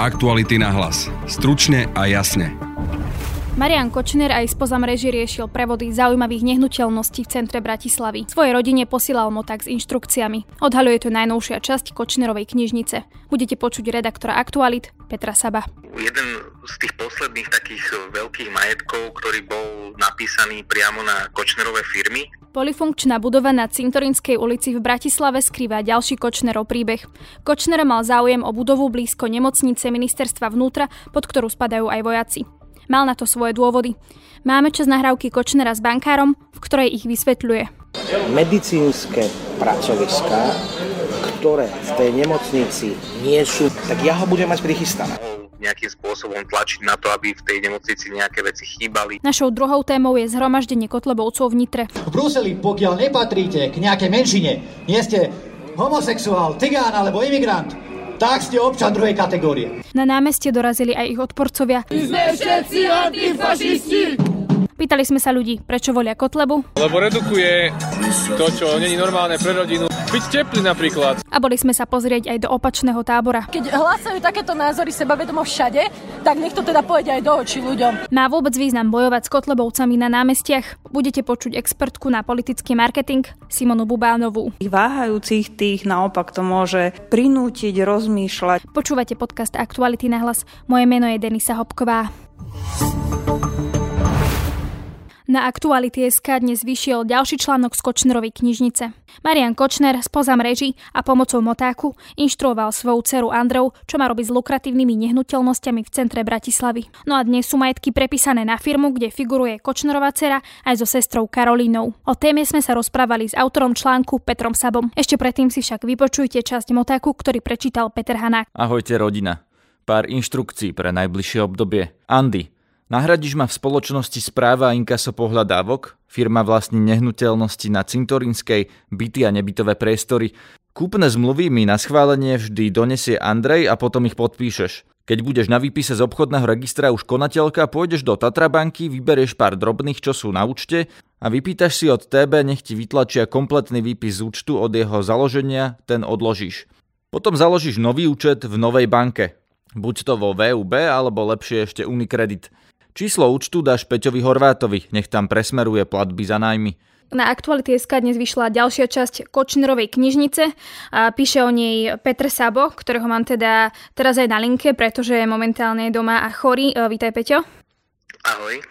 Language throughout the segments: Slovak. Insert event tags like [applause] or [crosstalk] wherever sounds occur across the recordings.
Aktuality na hlas. Stručne a jasne. Marian Kočner aj spoza mreži riešil prevody zaujímavých nehnuteľností v centre Bratislavy. Svojej rodine posielal motak s inštrukciami. Odhaľuje to najnovšia časť Kočnerovej knižnice. Budete počuť redaktora Aktualit Petra Saba. Jeden z tých posledných takých veľkých majetkov, ktorý bol napísaný priamo na Kočnerové firmy, Polifunkčná budova na Cintorinskej ulici v Bratislave skrýva ďalší Kočnerov príbeh. Kočner mal záujem o budovu blízko nemocnice ministerstva vnútra, pod ktorú spadajú aj vojaci. Mal na to svoje dôvody. Máme čas nahrávky Kočnera s bankárom, v ktorej ich vysvetľuje. Medicínske pracoviská, ktoré v tej nemocnici nie sú, tak ja ho budem mať prichystané nejakým spôsobom tlačiť na to, aby v tej nemocnici nejaké veci chýbali. Našou druhou témou je zhromaždenie kotlebovcov v Nitre. V Bruseli, pokiaľ nepatríte k nejakej menšine, nie ste homosexuál, cigán alebo imigrant, tak ste občan druhej kategórie. Na námestie dorazili aj ich odporcovia. My sme všetci antifašisti! Pýtali sme sa ľudí, prečo volia Kotlebu. Lebo redukuje to, čo není normálne pre rodinu. Byť teplý napríklad. A boli sme sa pozrieť aj do opačného tábora. Keď hlasujú takéto názory sebavedomo všade, tak nech to teda pôjde aj do očí ľuďom. Má vôbec význam bojovať s Kotlebovcami na námestiach? Budete počuť expertku na politický marketing Simonu Bubánovú. Ich váhajúcich tých naopak to môže prinútiť rozmýšľať. Počúvate podcast Aktuality na hlas. Moje meno je Denisa Hopková. Na SK dnes vyšiel ďalší článok z Kočnerovej knižnice. Marian Kočner spoza mreží a pomocou motáku inštruoval svoju dceru Andreu, čo má robiť s lukratívnymi nehnuteľnosťami v centre Bratislavy. No a dnes sú majetky prepísané na firmu, kde figuruje Kočnerová dcera aj so sestrou Karolínou. O téme sme sa rozprávali s autorom článku Petrom Sabom. Ešte predtým si však vypočujte časť motáku, ktorý prečítal Peter Hanák. Ahojte rodina. Pár inštrukcií pre najbližšie obdobie. Andy, Nahradíš ma v spoločnosti správa a inkaso pohľadávok, firma vlastní nehnuteľnosti na cintorinskej, byty a nebytové priestory. Kúpne zmluvy mi na schválenie vždy donesie Andrej a potom ich podpíšeš. Keď budeš na výpise z obchodného registra už konateľka, pôjdeš do Tatrabanky, vyberieš pár drobných, čo sú na účte a vypýtaš si od TB, nech ti vytlačia kompletný výpis z účtu od jeho založenia, ten odložíš. Potom založíš nový účet v novej banke. Buď to vo VUB, alebo lepšie ešte Unicredit. Číslo účtu dáš Peťovi Horvátovi, nech tam presmeruje platby za nájmy. Na SK dnes vyšla ďalšia časť Kočnerovej knižnice a píše o nej Petr Sabo, ktorého mám teda teraz aj na linke, pretože je momentálne doma a chorý. E, vítaj Peťo. Ahoj.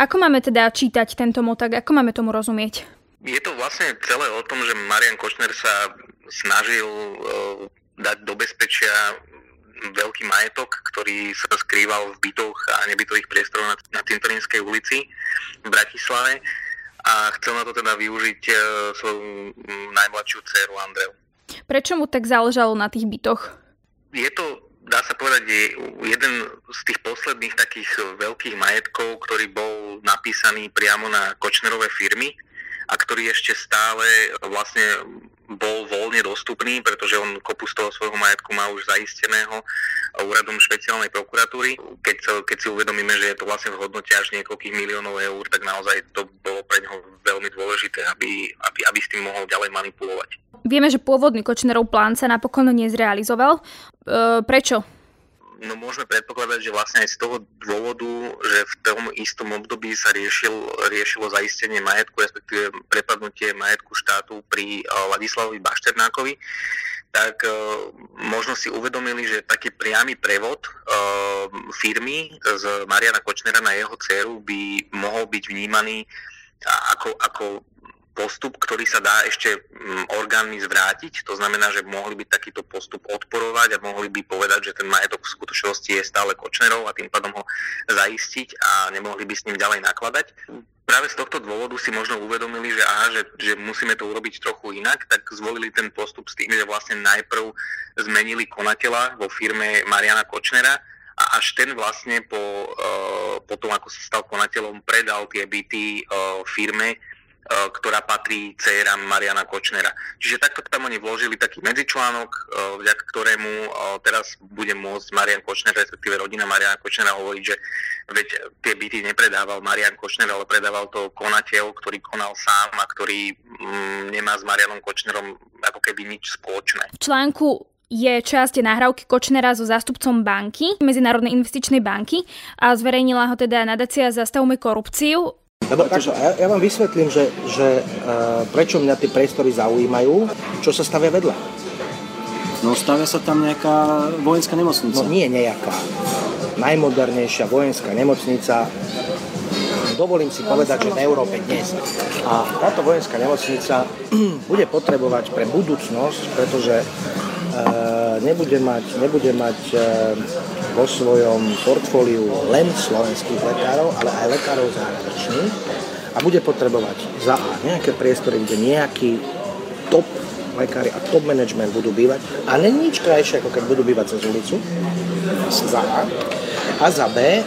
Ako máme teda čítať tento motak, ako máme tomu rozumieť? Je to vlastne celé o tom, že Marian Kočner sa snažil uh, dať do bezpečia veľký majetok, ktorý sa skrýval v bytoch a nebytových priestoroch na, na Cintorínskej ulici v Bratislave a chcel na to teda využiť e, svoju najmladšiu dceru Andreu. Prečo mu tak záležalo na tých bytoch? Je to, dá sa povedať, je jeden z tých posledných takých veľkých majetkov, ktorý bol napísaný priamo na Kočnerové firmy a ktorý ešte stále vlastne bol voľne dostupný, pretože on kopu z toho svojho majetku má už zaisteného úradom špeciálnej prokuratúry. Keď, sa, keď si uvedomíme, že je to vlastne v hodnote až niekoľkých miliónov eur, tak naozaj to bolo pre neho veľmi dôležité, aby, aby, aby s tým mohol ďalej manipulovať. Vieme, že pôvodný Kočnerov plán sa napokon nezrealizoval. E, prečo? No môžeme predpokladať, že vlastne aj z toho dôvodu, že v tom istom období sa riešil, riešilo zaistenie majetku, respektíve prepadnutie majetku štátu pri Ladislavovi Bašternákovi, tak uh, možno si uvedomili, že taký priamy prevod uh, firmy z Mariana Kočnera na jeho dceru by mohol byť vnímaný ako, ako postup, ktorý sa dá ešte mm, orgánmi zvrátiť. To znamená, že mohli by takýto postup odporovať a mohli by povedať, že ten majetok v skutočnosti je stále Kočnerov a tým pádom ho zaistiť a nemohli by s ním ďalej nakladať. Práve z tohto dôvodu si možno uvedomili, že, aha, že, že musíme to urobiť trochu inak, tak zvolili ten postup s tým, že vlastne najprv zmenili konateľa vo firme Mariana Kočnera a až ten vlastne po, uh, po tom, ako sa stal konateľom, predal tie byty uh, firme, ktorá patrí dcerám Mariana Kočnera. Čiže takto tam oni vložili taký medzičlánok, e, vďaka ktorému e, teraz bude môcť Marian Kočner, respektíve rodina Mariana Kočnera hovoriť, že veď tie byty nepredával Marian Kočner, ale predával to konateľ, ktorý konal sám a ktorý mm, nemá s Marianom Kočnerom ako keby nič spoločné. V článku je časť nahrávky Kočnera so zástupcom banky, Medzinárodnej investičnej banky a zverejnila ho teda nadácia Zastavme korupciu. Lebo takto, ja, ja vám vysvetlím, že, že uh, prečo mňa tie priestory zaujímajú, čo sa stavia vedľa. No stavia sa tam nejaká vojenská nemocnica. No nie nejaká. Najmodernejšia vojenská nemocnica dovolím si povedať, že v Európe dnes. A táto vojenská nemocnica [clears throat] bude potrebovať pre budúcnosť, pretože e, nebude mať, nebude mať e, vo svojom portfóliu len slovenských lekárov, ale aj lekárov zahraničných. A bude potrebovať za A nejaké priestory, kde nejaký top lekári a top management budú bývať. A není nič krajšie, ako keď budú bývať cez ulicu. Za A. A za B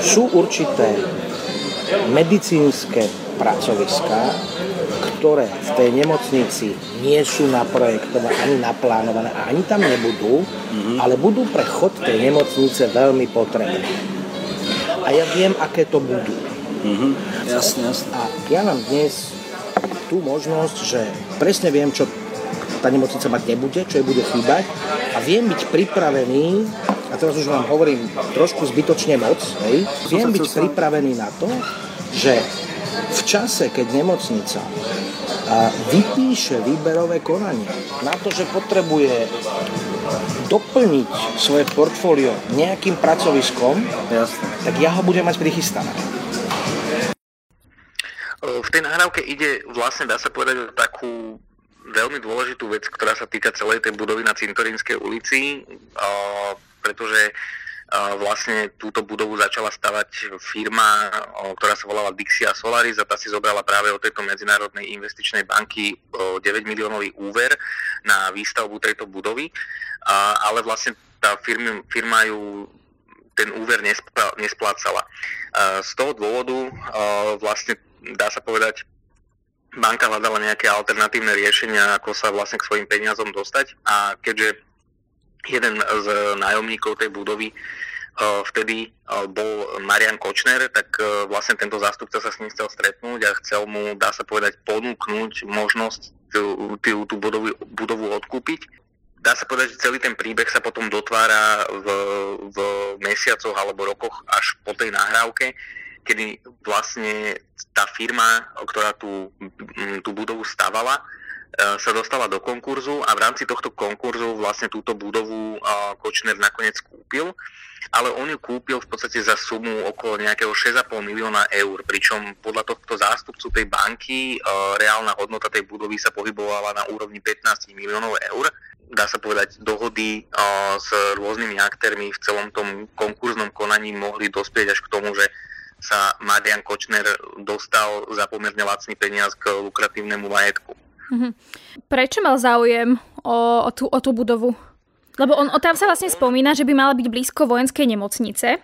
sú určité medicínske pracoviská, ktoré v tej nemocnici nie sú naprojektované ani naplánované a ani tam nebudú, mm-hmm. ale budú pre chod tej nemocnice veľmi potrebné. A ja viem, aké to budú. Mm-hmm. Jasne, jasne. A ja mám dnes tú možnosť, že presne viem, čo tá nemocnica mať nebude, čo jej bude chýbať a viem byť pripravený a teraz už vám hovorím trošku zbytočne moc, hej, viem byť pripravený na to, že v čase, keď nemocnica vypíše výberové konanie na to, že potrebuje doplniť svoje portfólio nejakým pracoviskom, Jasne. tak ja ho budem mať prichystané. V tej nahrávke ide vlastne, dá sa povedať, o takú veľmi dôležitú vec, ktorá sa týka celej tej budovy na Cintorínskej ulici pretože vlastne túto budovu začala stavať firma, ktorá sa volala Dixia Solaris a tá si zobrala práve od tejto medzinárodnej investičnej banky 9 miliónový úver na výstavbu tejto budovy, ale vlastne tá firma, firma ju ten úver nesplácala. Z toho dôvodu vlastne dá sa povedať, banka hľadala nejaké alternatívne riešenia, ako sa vlastne k svojim peniazom dostať a keďže jeden z nájomníkov tej budovy e, vtedy e, bol Marian Kočner, tak e, vlastne tento zástupca sa s ním chcel stretnúť a chcel mu, dá sa povedať, ponúknuť možnosť tú, tú, budovu, budovu odkúpiť. Dá sa povedať, že celý ten príbeh sa potom dotvára v, v mesiacoch alebo rokoch až po tej nahrávke, kedy vlastne tá firma, ktorá tú, tú budovu stavala, sa dostala do konkurzu a v rámci tohto konkurzu vlastne túto budovu e, Kočner nakoniec kúpil, ale on ju kúpil v podstate za sumu okolo nejakého 6,5 milióna eur, pričom podľa tohto zástupcu tej banky e, reálna hodnota tej budovy sa pohybovala na úrovni 15 miliónov eur. Dá sa povedať, dohody s rôznymi aktérmi v celom tom konkurznom konaní mohli dospieť až k tomu, že sa Marian Kočner dostal za pomerne lacný peniaz k lukratívnemu majetku. Mm-hmm. Prečo mal záujem o, o, tú, o tú budovu? Lebo on, o tam sa vlastne spomína, že by mala byť blízko vojenskej nemocnice.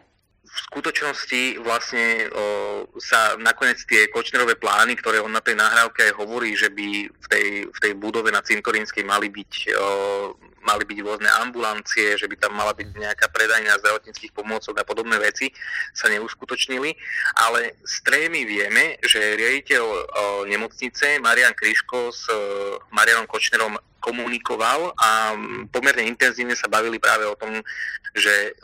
V skutočnosti vlastne o, sa nakoniec tie Kočnerové plány, ktoré on na tej nahrávke hovorí, že by v tej, v tej budove na Cintorínskej mali byť o, mali byť rôzne ambulancie, že by tam mala byť nejaká predajňa zdravotníckých pomôcok a podobné veci, sa neuskutočnili. Ale z trémy vieme, že riaditeľ nemocnice Marian Kryško s Marianom Kočnerom komunikoval a pomerne intenzívne sa bavili práve o tom, že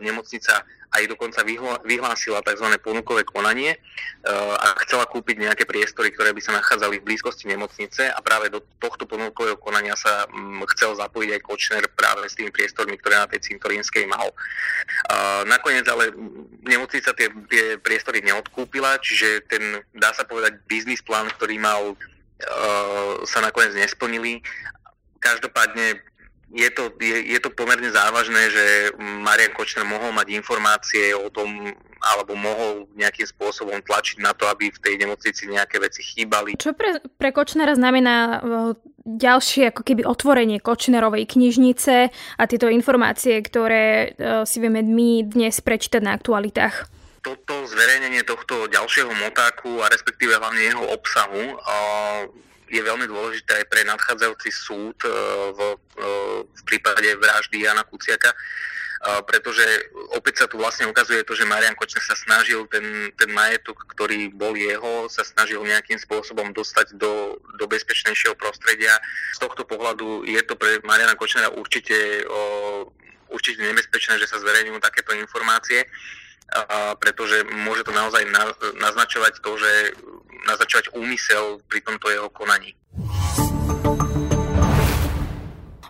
nemocnica aj dokonca vyhlásila tzv. ponukové konanie a chcela kúpiť nejaké priestory, ktoré by sa nachádzali v blízkosti nemocnice a práve do tohto ponukového konania sa chcel zapojiť aj Kočner práve s tými priestormi, ktoré na tej cintorínskej mal. Nakoniec ale nemocnica tie, tie priestory neodkúpila, čiže ten, dá sa povedať, biznis plán, ktorý mal sa nakoniec nesplnili Každopádne je to, je, je to pomerne závažné, že Marian Kočner mohol mať informácie o tom, alebo mohol nejakým spôsobom tlačiť na to, aby v tej nemocnici nejaké veci chýbali. Čo pre, pre Kočnera znamená ďalšie ako keby otvorenie Kočnerovej knižnice a tieto informácie, ktoré si vieme my dnes prečítať na aktualitách? Toto zverejnenie tohto ďalšieho motáku a respektíve hlavne jeho obsahu je veľmi dôležité aj pre nadchádzajúci súd e, v, e, v prípade vraždy Jana Kuciaka, pretože opäť sa tu vlastne ukazuje to, že Marian Kočner sa snažil ten, ten majetok, ktorý bol jeho, sa snažil nejakým spôsobom dostať do, do bezpečnejšieho prostredia. Z tohto pohľadu je to pre Mariana Kočnera určite, určite nebezpečné, že sa zverejňujú takéto informácie, pretože môže to naozaj na, naznačovať to, že naznačovať úmysel pri tomto jeho konaní.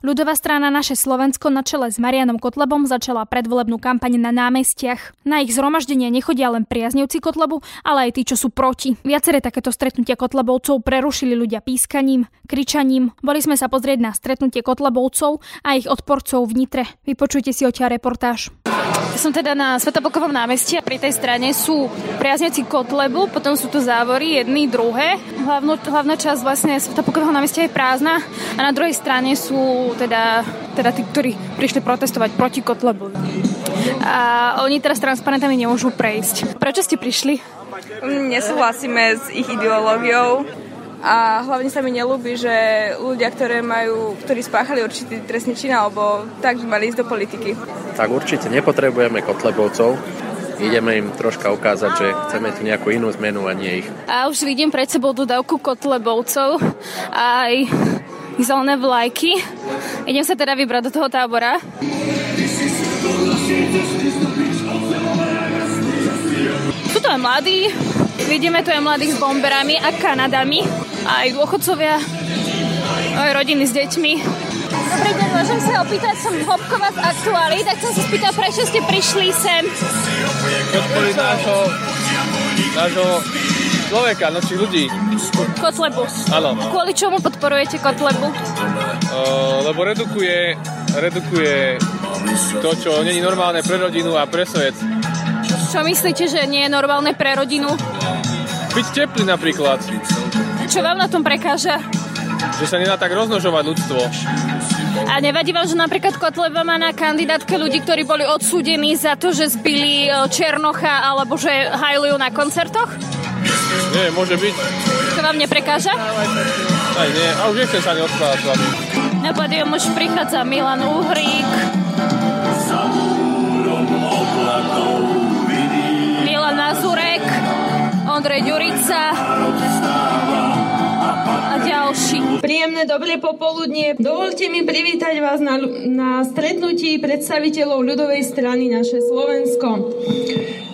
Ľudová strana Naše Slovensko na čele s Marianom Kotlebom začala predvolebnú kampaň na námestiach. Na ich zhromaždenie nechodia len priaznivci Kotlebu, ale aj tí, čo sú proti. Viaceré takéto stretnutia Kotlebovcov prerušili ľudia pískaním, kričaním. Boli sme sa pozrieť na stretnutie Kotlebovcov a ich odporcov v Nitre. Vypočujte si odtiaľ reportáž. Som teda na Svetopokovom námestí a pri tej strane sú priaznivci Kotlebu, potom sú tu závory, jedny, druhé. Hlavnú, hlavná časť vlastne Svetopokového námestia je prázdna a na druhej strane sú teda, teda tí, ktorí prišli protestovať proti Kotlebu. A oni teraz transparentami nemôžu prejsť. Prečo ste prišli? Nesúhlasíme s ich ideológiou a hlavne sa mi nelúbi, že ľudia, ktoré majú, ktorí spáchali určitý trestný čin alebo tak by mali ísť do politiky. Tak určite nepotrebujeme kotlebovcov, ideme im troška ukázať, že chceme tu nejakú inú zmenu a nie ich. A už vidím pred sebou dodávku kotlebovcov a aj zelené vlajky. Idem sa teda vybrať do toho tábora. Sú to aj mladí, vidíme tu aj mladých s bomberami a kanadami aj dôchodcovia, aj rodiny s deťmi. Dobrý deň, môžem sa opýtať, som Hopková z Aktuály, tak som sa spýtať, prečo ste prišli sem? Podporiť nášho, nášho človeka, našich ľudí. Kotlebu. Áno. Kvôli čomu podporujete Kotlebu? Uh, lebo redukuje, redukuje to, čo není normálne pre rodinu a pre svet. Čo myslíte, že nie je normálne pre rodinu? Byť teplý napríklad. Čo vám na tom prekáža? Že sa nedá tak roznožovať ľudstvo. A nevadí vám, že napríklad Kotleba má na kandidátke ľudí, ktorí boli odsúdení za to, že zbili e, Černocha alebo že hajlujú na koncertoch? Nie, môže byť. To vám neprekáža? Aj nie, a už nechcem sa ani odprávať s vami. Na pódium už prichádza Milan Uhrík. Milan Mazurek. Ondrej Ďurica ďalší. Príjemné dobré popoludnie. Dovolte mi privítať vás na, na stretnutí predstaviteľov ľudovej strany naše Slovensko.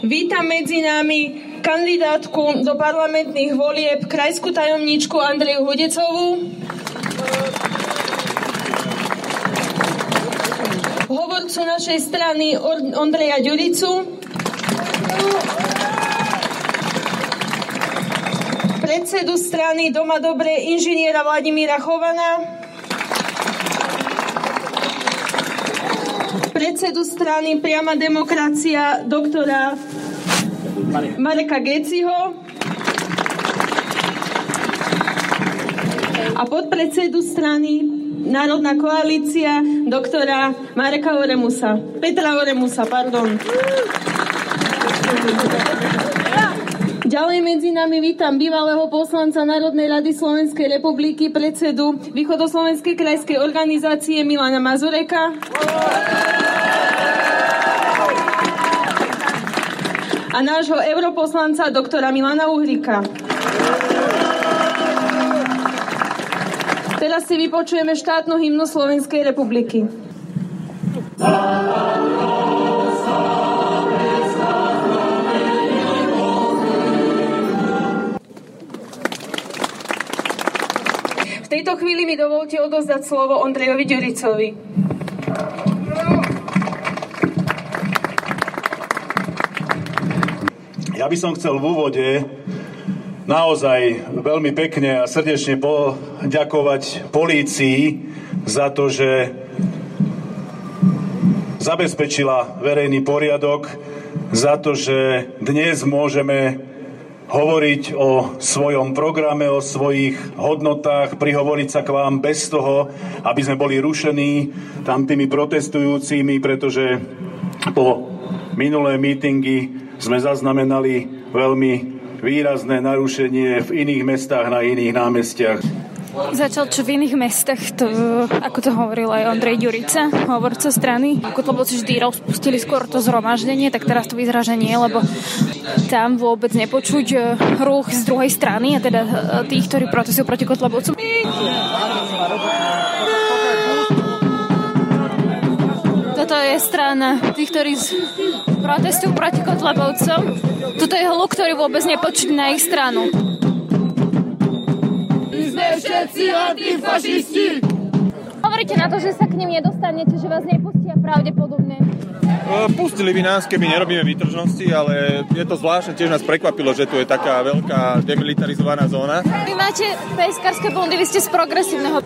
Vítam medzi nami kandidátku do parlamentných volieb krajskú tajomníčku Andreju Hudecovú. Hovorcu našej strany Ondreja Ďuricu predsedu strany Doma Dobre inžiniera Vladimíra Chovana, predsedu strany Priama demokracia doktora Mareka Geciho a podpredsedu strany Národná koalícia doktora Mareka Oremusa. Petra Oremusa, pardon. Ďalej medzi nami vítam bývalého poslanca Národnej rady Slovenskej republiky, predsedu Východoslovenskej krajskej organizácie Milana Mazureka. A nášho europoslanca doktora Milana Uhrika. Teraz si vypočujeme štátnu hymnu Slovenskej republiky. Tejto chvíli mi dovolte odozdať slovo Ondrejovi Ďuricovi. Ja by som chcel v úvode naozaj veľmi pekne a srdečne poďakovať polícii za to, že zabezpečila verejný poriadok, za to, že dnes môžeme hovoriť o svojom programe, o svojich hodnotách, prihovoriť sa k vám bez toho, aby sme boli rušení tam tými protestujúcimi, pretože po minulé mítingy sme zaznamenali veľmi výrazné narušenie v iných mestách na iných námestiach. Začal čo v iných mestách, to, ako to hovoril aj Ondrej Ďurica, hovorca strany. Kotlebovci vždy rozpustili skôr to zhromaždenie, tak teraz to vyzerá, že nie, lebo tam vôbec nepočuť e, ruch z druhej strany, a teda e, tých, ktorí protestujú proti Kotlebovcom. Toto je strana tých, ktorí protestujú proti Kotlebovcom. Toto je hluk, ktorý vôbec nepočuť na ich stranu všetci antifašisti! Hovoríte na to, že sa k ním nedostanete, že vás nepustia pravdepodobne. E, pustili by nás, keby nerobíme výtržnosti, ale je to zvláštne, tiež nás prekvapilo, že tu je taká veľká demilitarizovaná zóna. Vy máte pejskarské bundy, vy ste z progresívneho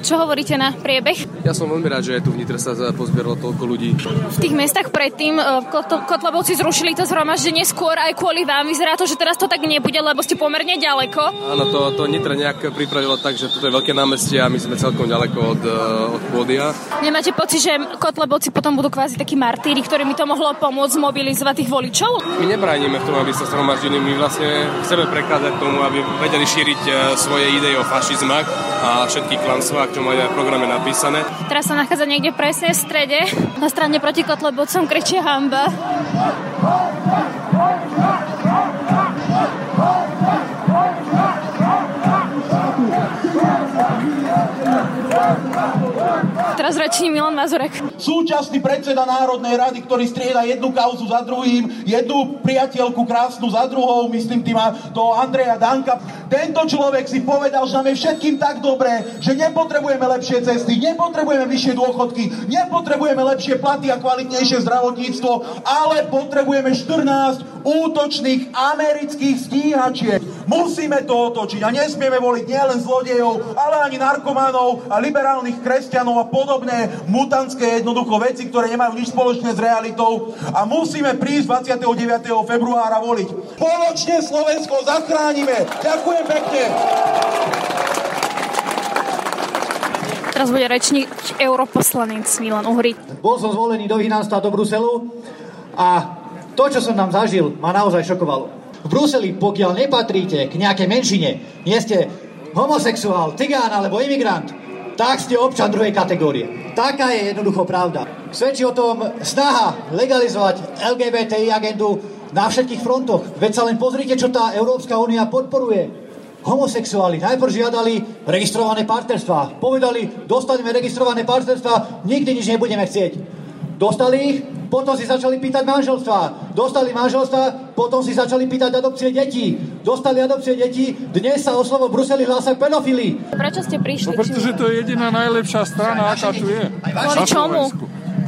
Čo hovoríte na priebeh? Ja som veľmi rád, že tu v Nitre sa pozbieralo toľko ľudí. V tých mestách predtým e, Kotlebovci zrušili to zhromaždenie skôr aj kvôli vám. Vyzerá to, že teraz to tak nebude, lebo ste pomerne ďaleko. Áno, to, to Nitre nejak pripravilo tak, že toto je veľké námestie a my sme celkom ďaleko od, e, od pódia. Nemáte pocit, že Kotlebovci potom budú kvázi takí marty? Martíri, ktorými to mohlo pomôcť mobilizovať tých voličov? My nebránime v tom, aby sa zhromaždili. My vlastne chceme prekázať tomu, aby vedeli šíriť e, svoje idei o fašizmách a všetky klanstvá, čo majú aj v programe napísané. Teraz sa nachádza niekde presne v strede. Na strane proti Kotlebovcom kričia hamba. Teraz rečí Milan Mazurek. Súčasný predseda Národnej rady, ktorý strieda jednu kauzu za druhým, jednu priateľku krásnu za druhou, myslím tým to Andreja Danka. Tento človek si povedal, že nám je všetkým tak dobré, že nepotrebujeme lepšie cesty, nepotrebujeme vyššie dôchodky, nepotrebujeme lepšie platy a kvalitnejšie zdravotníctvo, ale potrebujeme 14 útočných amerických stíhačiek. Musíme to otočiť a nesmieme voliť nielen zlodejov, ale ani narkomanov a liberálnych kresťanov a podobné mutantské jednoducho veci, ktoré nemajú nič spoločné s realitou a musíme prísť 29. februára voliť. Spoločne Slovensko zachránime. Ďakujem pekne. Teraz bude rečniť europoslanec Milan Uhry. Bol som zvolený do Vinánstva do Bruselu a to, čo som tam zažil, ma naozaj šokovalo. V Bruseli, pokiaľ nepatríte k nejakej menšine, nie ste homosexuál, cigán alebo imigrant, tak ste občan druhej kategórie. Taká je jednoducho pravda. Svedčí o tom snaha legalizovať LGBTI agendu na všetkých frontoch. Veď sa len pozrite, čo tá Európska únia podporuje. Homosexuáli najprv žiadali registrované partnerstva. Povedali, dostaneme registrované partnerstva, nikdy nič nebudeme chcieť. Dostali ich, potom si začali pýtať manželstva. Dostali manželstva, potom si začali pýtať adopcie detí. Dostali adopcie detí, dnes sa o slovo Bruseli hlása pedofilii. Prečo ste prišli? No, pretože to je jediná najlepšia strana, aká tu je. Kvôli čomu?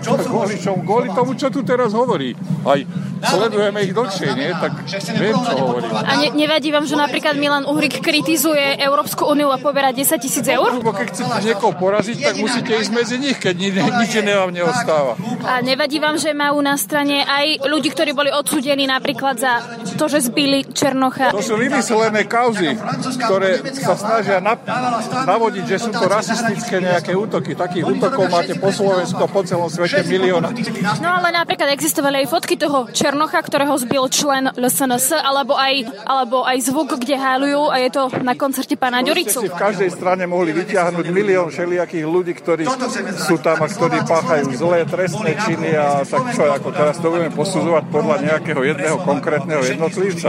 Čo kvôli čomu? Kvôli tomu, čo tu teraz hovorí. Aj sledujeme ich dlhšie, nie? Tak viem, čo hovorí. A ne, nevadí vám, že napríklad Milan Uhrik kritizuje Európsku úniu a poberá 10 tisíc eur? Lebo keď chcete niekoho poraziť, tak musíte ísť medzi nich, keď ni, [laughs] nič iné vám neostáva. A nevadí vám, že majú na strane aj ľudí, ktorí boli odsúdení napríklad za to, že zbili Černocha? To sú vymyslené kauzy, ktoré sa snažia na, navodiť, že sú to rasistické nejaké útoky. Takých útokov máte po Slovensku a po celom svete milióna. No ale napríklad existovali aj fotky toho Černocha Černocha, ktorého zbil člen LSNS, alebo aj, alebo aj zvuk, kde háľujú a je to na koncerte pána Ďuricu. v každej strane mohli vyťahnuť milión všelijakých ľudí, ktorí sú tam a ktorí páchajú zlé trestné činy a tak čo, ako teraz to budeme posudzovať podľa nejakého jedného konkrétneho jednotlivca.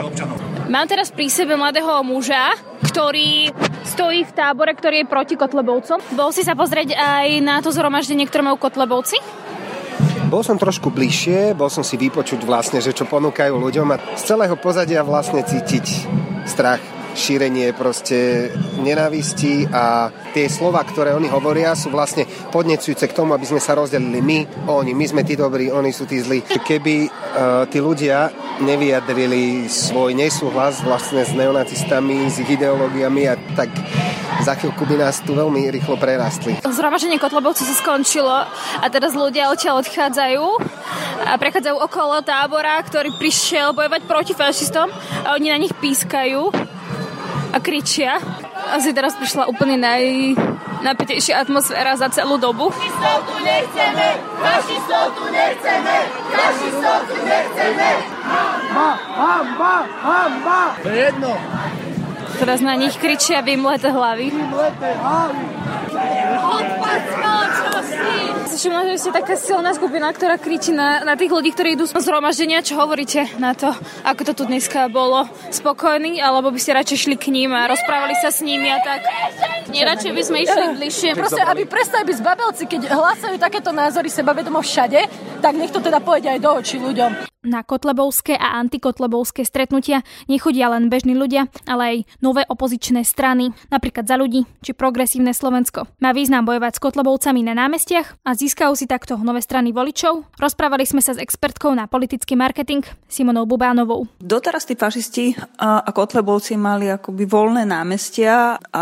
Mám teraz pri sebe mladého muža, ktorý stojí v tábore, ktorý je proti Kotlebovcom. Bol si sa pozrieť aj na to zhromaždenie, ktoré majú Kotlebovci? Bol som trošku bližšie, bol som si vypočuť vlastne, že čo ponúkajú ľuďom a z celého pozadia vlastne cítiť strach šírenie proste nenávisti a tie slova, ktoré oni hovoria, sú vlastne podnecujúce k tomu, aby sme sa rozdelili my, oni, my sme tí dobrí, oni sú tí zlí. Keby uh, tí ľudia nevyjadrili svoj nesúhlas vlastne s neonacistami, s ich ideológiami a tak za chvíľku by nás tu veľmi rýchlo prerastli. Zhromaženie Kotlebovcov sa skončilo a teraz ľudia odtiaľ odchádzajú a prechádzajú okolo tábora, ktorý prišiel bojovať proti fašistom a oni na nich pískajú a kričia. Asi teraz prišla úplne naj, najpätejšia atmosféra za celú dobu. Fašistov tu nechceme! Fašistov tu nechceme! Fašistov tu nechceme! Hamba! Hamba! Hamba! To je jedno. Teraz na nich kričia vymleté hlavy. Vymleté hlavy! Všimla, že ste taká silná skupina, ktorá kričí na, na tých ľudí, ktorí idú z zhromaždenia. Čo hovoríte na to, ako to tu dneska bolo? Spokojný, alebo by ste radšej šli k ním a rozprávali sa s nimi a tak? Nie, radšej by sme išli bližšie. Proste, aby prestali byť zbabelci, keď hlásajú takéto názory sebavedomo všade, tak nech to teda povedia aj do očí ľuďom. Na kotlebovské a antikotlebovské stretnutia nechodia len bežní ľudia, ale aj nové opozičné strany, napríklad za ľudí či progresívne Slovensko. Má význam bojovať s kotlebovcami na námestiach a získajú si takto nové strany voličov? Rozprávali sme sa s expertkou na politický marketing Simonou Bubánovou. Doteraz tí fašisti a kotlebovci mali akoby voľné námestia a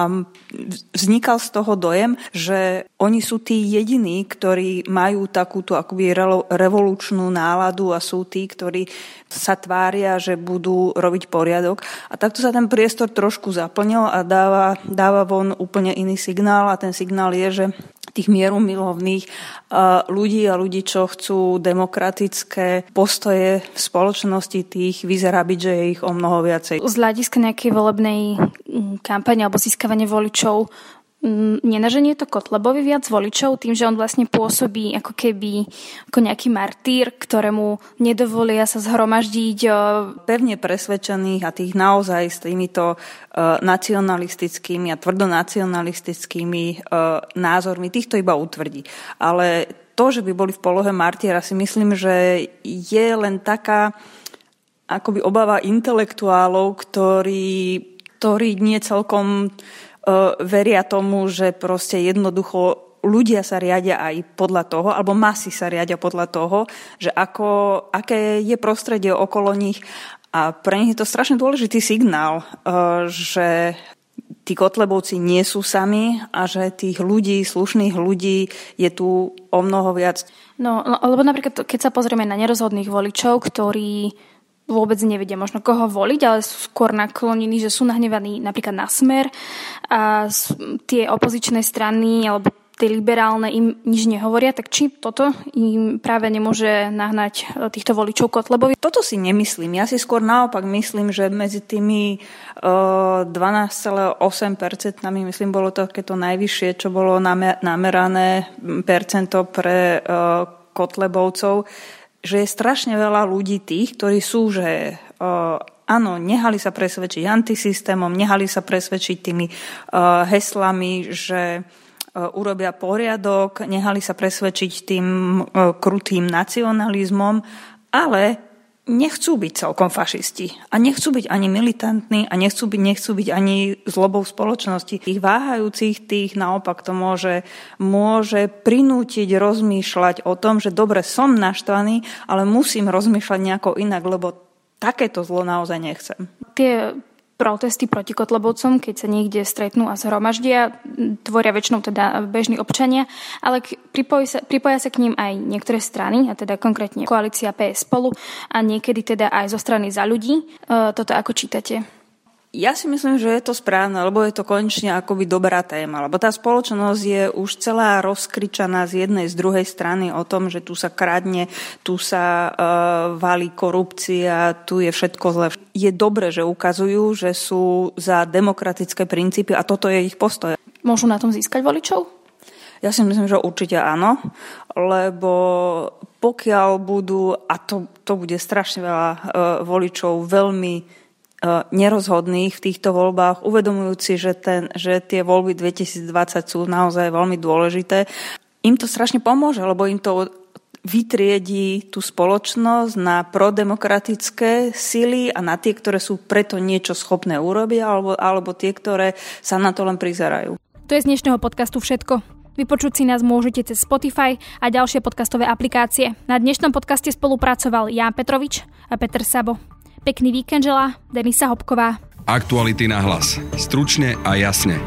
vznikal z toho dojem, že oni sú tí jediní, ktorí majú takúto akoby revolučnú náladu a sú tí, ktorí sa tvária, že budú robiť poriadok. A takto sa ten priestor trošku zaplnil a dáva, dáva von úplne iný signál a ten signál je, že tých mierumilovných ľudí a ľudí, čo chcú demokratické postoje v spoločnosti, tých vyzerá byť, že je ich o mnoho viacej. Z hľadiska nejakej volebnej mm, kampane alebo získavania voličov nenaženie to Kotlebovi viac voličov tým, že on vlastne pôsobí ako keby ako nejaký martýr, ktorému nedovolia sa zhromaždiť. Pevne presvedčených a tých naozaj s týmito e, nacionalistickými a tvrdonacionalistickými e, názormi, týchto iba utvrdí. Ale to, že by boli v polohe martiera, si myslím, že je len taká akoby obava intelektuálov, ktorí, ktorí nie celkom veria tomu, že proste jednoducho ľudia sa riadia aj podľa toho, alebo masy sa riadia podľa toho, že ako, aké je prostredie okolo nich. A pre nich je to strašne dôležitý signál, e, že tí kotlebovci nie sú sami a že tých ľudí, slušných ľudí je tu o mnoho viac. No, lebo napríklad, keď sa pozrieme na nerozhodných voličov, ktorí vôbec nevedia možno koho voliť, ale sú skôr naklonení, že sú nahnevaní napríklad na smer a tie opozičné strany alebo tie liberálne im nič nehovoria, tak či toto im práve nemôže nahnať e, týchto voličov Kotlebovi? Toto si nemyslím. Ja si skôr naopak myslím, že medzi tými uh, 12,8% myslím, bolo to takéto najvyššie, čo bolo namerané percento pre uh, Kotlebovcov, že je strašne veľa ľudí tých, ktorí sú, že uh, áno, nehali sa presvedčiť antisystémom, nehali sa presvedčiť tými uh, heslami, že urobia poriadok, nehali sa presvedčiť tým krutým nacionalizmom, ale nechcú byť celkom fašisti a nechcú byť ani militantní a nechcú byť, nechcú byť ani zlobou spoločnosti. Tých váhajúcich, tých naopak to môže, môže prinútiť rozmýšľať o tom, že dobre, som naštvaný, ale musím rozmýšľať nejako inak, lebo takéto zlo naozaj nechcem. Tie protesty proti Kotlobovcom, keď sa niekde stretnú a zhromaždia, tvoria väčšinou teda bežní občania, ale pripojí sa, pripoja sa k ním aj niektoré strany, a teda konkrétne koalícia PS spolu a niekedy teda aj zo strany za ľudí. E, toto ako čítate? Ja si myslím, že je to správne, lebo je to konečne akoby dobrá téma. Lebo tá spoločnosť je už celá rozkričaná z jednej, z druhej strany o tom, že tu sa kradne, tu sa uh, valí korupcia, tu je všetko zle. Je dobre, že ukazujú, že sú za demokratické princípy a toto je ich postoj. Môžu na tom získať voličov? Ja si myslím, že určite áno, lebo pokiaľ budú, a to, to bude strašne veľa uh, voličov veľmi nerozhodných v týchto voľbách, uvedomujúci, že, ten, že tie voľby 2020 sú naozaj veľmi dôležité. Im to strašne pomôže, lebo im to vytriedí tú spoločnosť na prodemokratické sily a na tie, ktoré sú preto niečo schopné urobiť, alebo, alebo tie, ktoré sa na to len prizerajú. To je z dnešného podcastu všetko. Vypočuť si nás môžete cez Spotify a ďalšie podcastové aplikácie. Na dnešnom podcaste spolupracoval Jan Petrovič a Peter Sabo. Pekný víkend želá Denisa Hopková. Aktuality na hlas. Stručne a jasne.